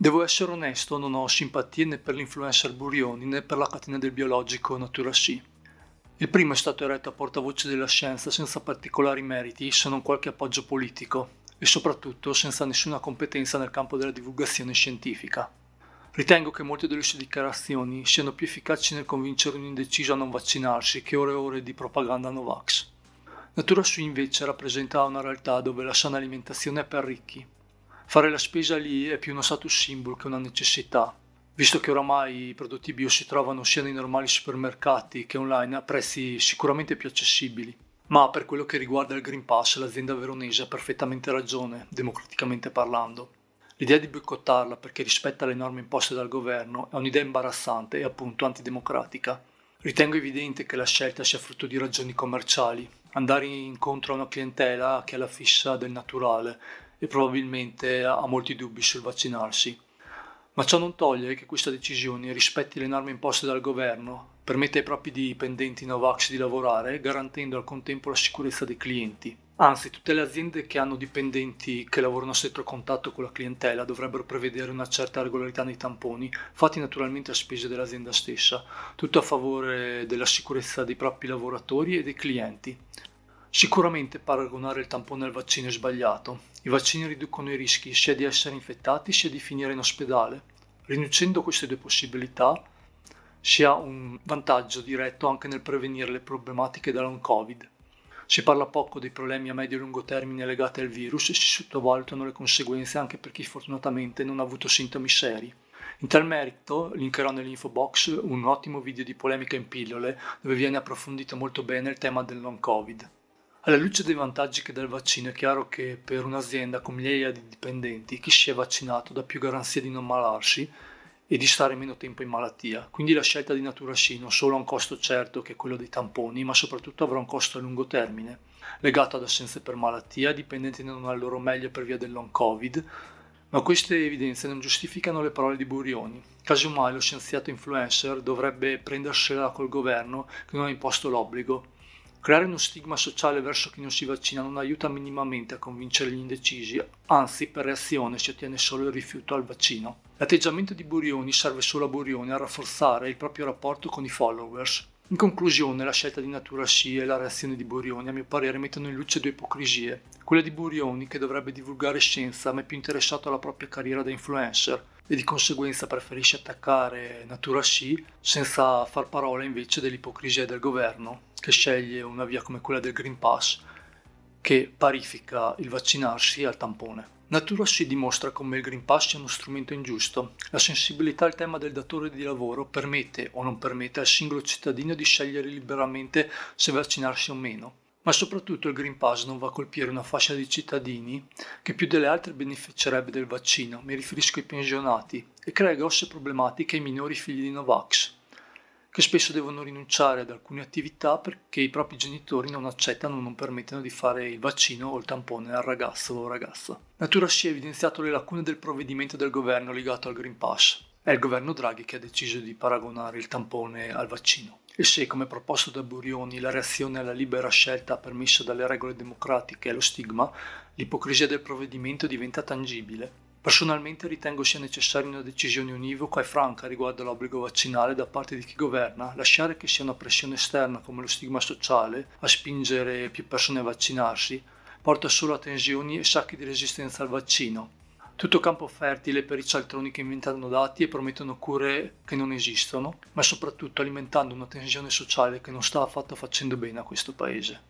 Devo essere onesto, non ho simpatie né per l'influencer Burioni né per la catena del biologico Natura Sci. Il primo è stato eretto a portavoce della scienza senza particolari meriti se non qualche appoggio politico e soprattutto senza nessuna competenza nel campo della divulgazione scientifica. Ritengo che molte delle sue dichiarazioni siano più efficaci nel convincere un indeciso a non vaccinarsi che ore e ore di propaganda Novax. Natura Sui invece rappresenta una realtà dove la sana alimentazione è per ricchi Fare la spesa lì è più uno status symbol che una necessità, visto che oramai i prodotti bio si trovano sia nei normali supermercati che online a prezzi sicuramente più accessibili. Ma per quello che riguarda il Green Pass, l'azienda veronese ha perfettamente ragione, democraticamente parlando. L'idea di boicottarla perché rispetta le norme imposte dal governo è un'idea imbarazzante e appunto antidemocratica. Ritengo evidente che la scelta sia frutto di ragioni commerciali, andare incontro a una clientela che è la fissa del naturale e probabilmente ha molti dubbi sul vaccinarsi. Ma ciò non toglie che questa decisione rispetti le norme imposte dal governo, permette ai propri dipendenti Novax di lavorare, garantendo al contempo la sicurezza dei clienti. Anzi, tutte le aziende che hanno dipendenti che lavorano a stretto contatto con la clientela dovrebbero prevedere una certa regolarità nei tamponi, fatti naturalmente a spese dell'azienda stessa, tutto a favore della sicurezza dei propri lavoratori e dei clienti. Sicuramente paragonare il tampone al vaccino è sbagliato. I vaccini riducono i rischi sia di essere infettati sia di finire in ospedale. Riducendo queste due possibilità si ha un vantaggio diretto anche nel prevenire le problematiche da long Covid. Si parla poco dei problemi a medio e lungo termine legati al virus e si sottovalutano le conseguenze anche per chi fortunatamente non ha avuto sintomi seri. In tal merito linkerò nell'info box un ottimo video di polemica in pillole dove viene approfondito molto bene il tema del long Covid. Alla luce dei vantaggi che dà il vaccino è chiaro che per un'azienda con migliaia di dipendenti chi si è vaccinato dà più garanzia di non malarsi e di stare meno tempo in malattia. Quindi la scelta di Natura Sci non solo ha un costo certo che è quello dei tamponi, ma soprattutto avrà un costo a lungo termine, legato ad assenze per malattia, dipendenti non al loro meglio per via del long Covid, ma queste evidenze non giustificano le parole di Burioni. Casomai lo scienziato influencer dovrebbe prendersela col governo che non ha imposto l'obbligo Creare uno stigma sociale verso chi non si vaccina non aiuta minimamente a convincere gli indecisi, anzi per reazione si ottiene solo il rifiuto al vaccino. L'atteggiamento di Burioni serve solo a Burioni a rafforzare il proprio rapporto con i followers. In conclusione, la scelta di Natura Sci e la reazione di Burioni, a mio parere, mettono in luce due ipocrisie. Quella di Burioni, che dovrebbe divulgare scienza, ma è più interessato alla propria carriera da influencer, e di conseguenza preferisce attaccare Natura Sci senza far parola invece dell'ipocrisia del governo, che sceglie una via come quella del Green Pass, che parifica il vaccinarsi al tampone. Natura si dimostra come il Green Pass sia uno strumento ingiusto. La sensibilità al tema del datore di lavoro permette o non permette al singolo cittadino di scegliere liberamente se vaccinarsi o meno. Ma soprattutto il Green Pass non va a colpire una fascia di cittadini che più delle altre beneficerebbe del vaccino, mi riferisco ai pensionati, e crea grosse problematiche ai minori figli di Novax che spesso devono rinunciare ad alcune attività perché i propri genitori non accettano o non permettono di fare il vaccino o il tampone al ragazzo o ragazza. Natura si è evidenziato le lacune del provvedimento del governo legato al Green Pass. È il governo Draghi che ha deciso di paragonare il tampone al vaccino. E se, come proposto da Burioni, la reazione alla libera scelta permessa dalle regole democratiche è lo stigma, l'ipocrisia del provvedimento diventa tangibile. Personalmente ritengo sia necessaria una decisione univoca e franca riguardo all'obbligo vaccinale da parte di chi governa, lasciare che sia una pressione esterna come lo stigma sociale a spingere più persone a vaccinarsi porta solo a tensioni e sacchi di resistenza al vaccino. Tutto campo fertile per i cialtroni che inventano dati e promettono cure che non esistono, ma soprattutto alimentando una tensione sociale che non sta affatto facendo bene a questo paese.